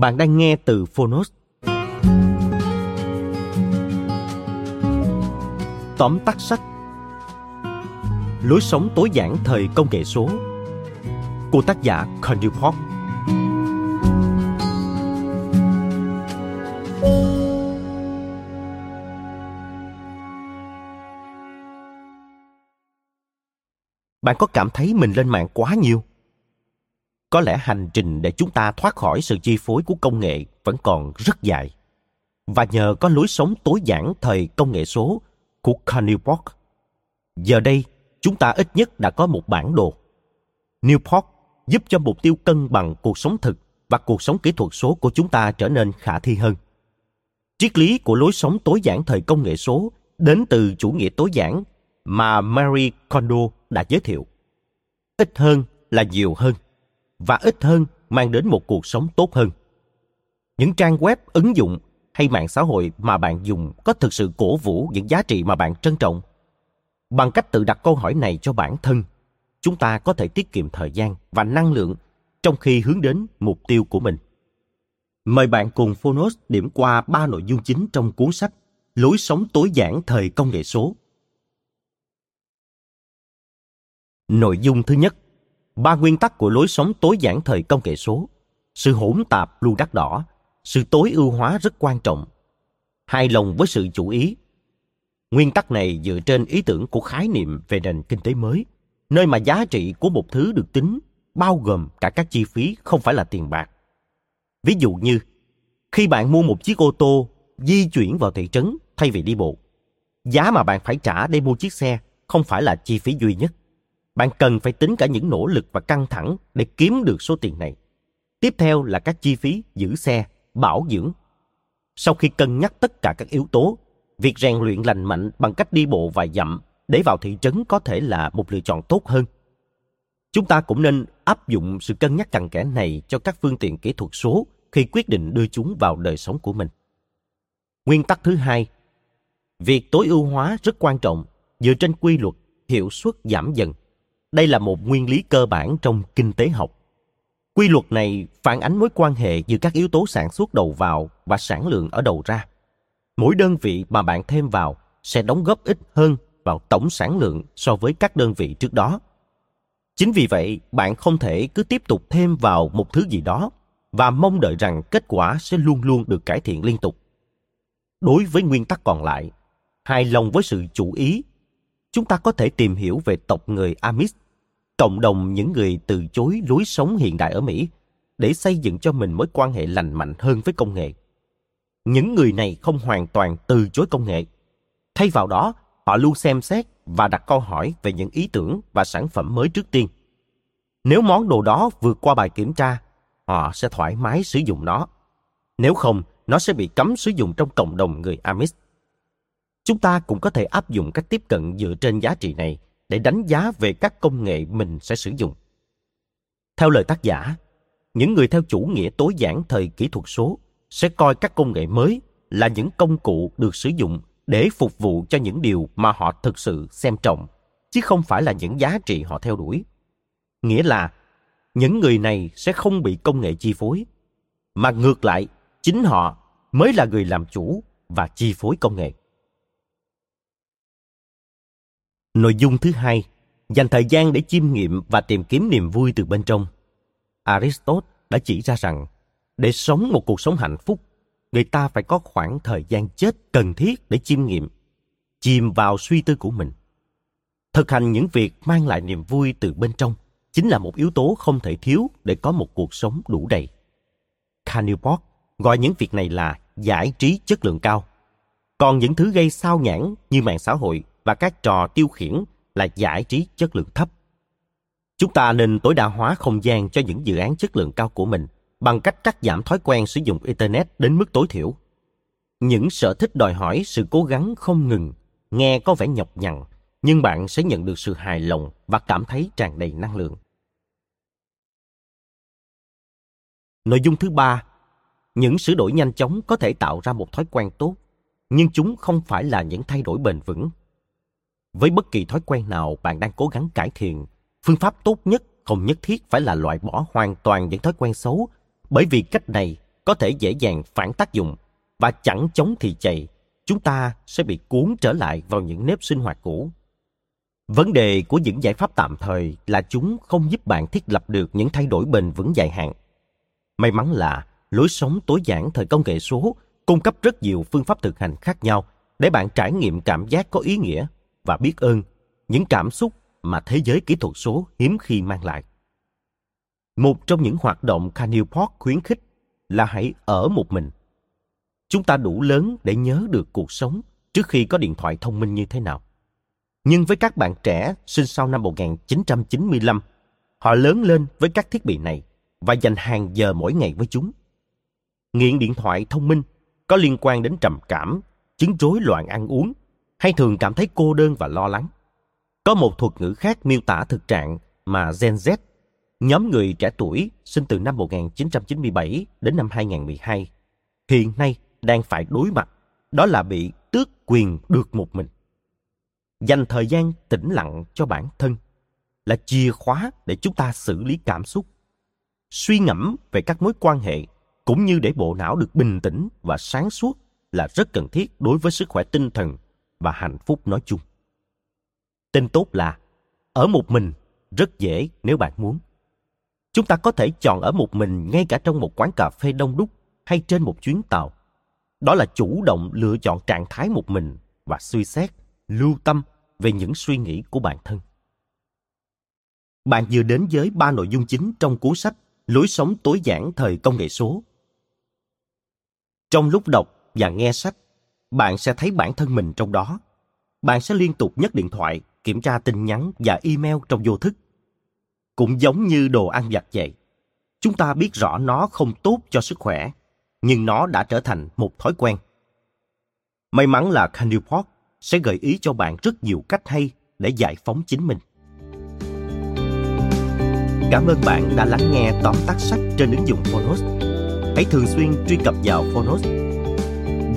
Bạn đang nghe từ Phonos. Tóm tắt sách Lối sống tối giản thời công nghệ số của tác giả Connie Pop Bạn có cảm thấy mình lên mạng quá nhiều? Có lẽ hành trình để chúng ta thoát khỏi sự chi phối của công nghệ vẫn còn rất dài. Và nhờ có lối sống tối giản thời công nghệ số của Carnivore, giờ đây chúng ta ít nhất đã có một bản đồ. Newport giúp cho mục tiêu cân bằng cuộc sống thực và cuộc sống kỹ thuật số của chúng ta trở nên khả thi hơn. Triết lý của lối sống tối giản thời công nghệ số đến từ chủ nghĩa tối giản mà Marie Kondo đã giới thiệu. Ít hơn là nhiều hơn và ít hơn mang đến một cuộc sống tốt hơn. Những trang web, ứng dụng hay mạng xã hội mà bạn dùng có thực sự cổ vũ những giá trị mà bạn trân trọng? Bằng cách tự đặt câu hỏi này cho bản thân, chúng ta có thể tiết kiệm thời gian và năng lượng trong khi hướng đến mục tiêu của mình. Mời bạn cùng Phonos điểm qua ba nội dung chính trong cuốn sách Lối sống tối giản thời công nghệ số. Nội dung thứ nhất ba nguyên tắc của lối sống tối giản thời công nghệ số. Sự hỗn tạp luôn đắt đỏ. Sự tối ưu hóa rất quan trọng. Hài lòng với sự chủ ý. Nguyên tắc này dựa trên ý tưởng của khái niệm về nền kinh tế mới, nơi mà giá trị của một thứ được tính, bao gồm cả các chi phí không phải là tiền bạc. Ví dụ như, khi bạn mua một chiếc ô tô, di chuyển vào thị trấn thay vì đi bộ, giá mà bạn phải trả để mua chiếc xe không phải là chi phí duy nhất bạn cần phải tính cả những nỗ lực và căng thẳng để kiếm được số tiền này. Tiếp theo là các chi phí giữ xe, bảo dưỡng. Sau khi cân nhắc tất cả các yếu tố, việc rèn luyện lành mạnh bằng cách đi bộ vài dặm để vào thị trấn có thể là một lựa chọn tốt hơn. Chúng ta cũng nên áp dụng sự cân nhắc cặn kẽ này cho các phương tiện kỹ thuật số khi quyết định đưa chúng vào đời sống của mình. Nguyên tắc thứ hai, việc tối ưu hóa rất quan trọng dựa trên quy luật hiệu suất giảm dần đây là một nguyên lý cơ bản trong kinh tế học. Quy luật này phản ánh mối quan hệ giữa các yếu tố sản xuất đầu vào và sản lượng ở đầu ra. Mỗi đơn vị mà bạn thêm vào sẽ đóng góp ít hơn vào tổng sản lượng so với các đơn vị trước đó. Chính vì vậy, bạn không thể cứ tiếp tục thêm vào một thứ gì đó và mong đợi rằng kết quả sẽ luôn luôn được cải thiện liên tục. Đối với nguyên tắc còn lại, hài lòng với sự chủ ý chúng ta có thể tìm hiểu về tộc người Amish, cộng đồng những người từ chối lối sống hiện đại ở Mỹ, để xây dựng cho mình mối quan hệ lành mạnh hơn với công nghệ. Những người này không hoàn toàn từ chối công nghệ. Thay vào đó, họ luôn xem xét và đặt câu hỏi về những ý tưởng và sản phẩm mới trước tiên. Nếu món đồ đó vượt qua bài kiểm tra, họ sẽ thoải mái sử dụng nó. Nếu không, nó sẽ bị cấm sử dụng trong cộng đồng người Amish. Chúng ta cũng có thể áp dụng cách tiếp cận dựa trên giá trị này để đánh giá về các công nghệ mình sẽ sử dụng. Theo lời tác giả, những người theo chủ nghĩa tối giản thời kỹ thuật số sẽ coi các công nghệ mới là những công cụ được sử dụng để phục vụ cho những điều mà họ thực sự xem trọng, chứ không phải là những giá trị họ theo đuổi. Nghĩa là những người này sẽ không bị công nghệ chi phối, mà ngược lại, chính họ mới là người làm chủ và chi phối công nghệ. Nội dung thứ hai, dành thời gian để chiêm nghiệm và tìm kiếm niềm vui từ bên trong. Aristotle đã chỉ ra rằng, để sống một cuộc sống hạnh phúc, người ta phải có khoảng thời gian chết cần thiết để chiêm nghiệm, chìm vào suy tư của mình. Thực hành những việc mang lại niềm vui từ bên trong chính là một yếu tố không thể thiếu để có một cuộc sống đủ đầy. Carnivore gọi những việc này là giải trí chất lượng cao. Còn những thứ gây sao nhãn như mạng xã hội và các trò tiêu khiển là giải trí chất lượng thấp. Chúng ta nên tối đa hóa không gian cho những dự án chất lượng cao của mình bằng cách cắt giảm thói quen sử dụng Internet đến mức tối thiểu. Những sở thích đòi hỏi sự cố gắng không ngừng, nghe có vẻ nhọc nhằn, nhưng bạn sẽ nhận được sự hài lòng và cảm thấy tràn đầy năng lượng. Nội dung thứ ba, những sửa đổi nhanh chóng có thể tạo ra một thói quen tốt, nhưng chúng không phải là những thay đổi bền vững. Với bất kỳ thói quen nào bạn đang cố gắng cải thiện, phương pháp tốt nhất không nhất thiết phải là loại bỏ hoàn toàn những thói quen xấu, bởi vì cách này có thể dễ dàng phản tác dụng và chẳng chống thì chạy, chúng ta sẽ bị cuốn trở lại vào những nếp sinh hoạt cũ. Vấn đề của những giải pháp tạm thời là chúng không giúp bạn thiết lập được những thay đổi bền vững dài hạn. May mắn là lối sống tối giản thời công nghệ số cung cấp rất nhiều phương pháp thực hành khác nhau để bạn trải nghiệm cảm giác có ý nghĩa và biết ơn những cảm xúc mà thế giới kỹ thuật số hiếm khi mang lại. Một trong những hoạt động Canilport khuyến khích là hãy ở một mình. Chúng ta đủ lớn để nhớ được cuộc sống trước khi có điện thoại thông minh như thế nào. Nhưng với các bạn trẻ sinh sau năm 1995, họ lớn lên với các thiết bị này và dành hàng giờ mỗi ngày với chúng. Nghiện điện thoại thông minh có liên quan đến trầm cảm, chứng rối loạn ăn uống hay thường cảm thấy cô đơn và lo lắng. Có một thuật ngữ khác miêu tả thực trạng mà Gen Z, nhóm người trẻ tuổi sinh từ năm 1997 đến năm 2012, hiện nay đang phải đối mặt, đó là bị tước quyền được một mình. Dành thời gian tĩnh lặng cho bản thân là chìa khóa để chúng ta xử lý cảm xúc, suy ngẫm về các mối quan hệ cũng như để bộ não được bình tĩnh và sáng suốt là rất cần thiết đối với sức khỏe tinh thần và hạnh phúc nói chung. Tin tốt là ở một mình rất dễ nếu bạn muốn. Chúng ta có thể chọn ở một mình ngay cả trong một quán cà phê đông đúc hay trên một chuyến tàu. Đó là chủ động lựa chọn trạng thái một mình và suy xét, lưu tâm về những suy nghĩ của bản thân. Bạn vừa đến với ba nội dung chính trong cuốn sách Lối sống tối giản thời công nghệ số. Trong lúc đọc và nghe sách, bạn sẽ thấy bản thân mình trong đó. Bạn sẽ liên tục nhấc điện thoại, kiểm tra tin nhắn và email trong vô thức. Cũng giống như đồ ăn vặt vậy. Chúng ta biết rõ nó không tốt cho sức khỏe, nhưng nó đã trở thành một thói quen. May mắn là Candyport sẽ gợi ý cho bạn rất nhiều cách hay để giải phóng chính mình. Cảm ơn bạn đã lắng nghe tóm tắt sách trên ứng dụng Phonos. Hãy thường xuyên truy cập vào Phonos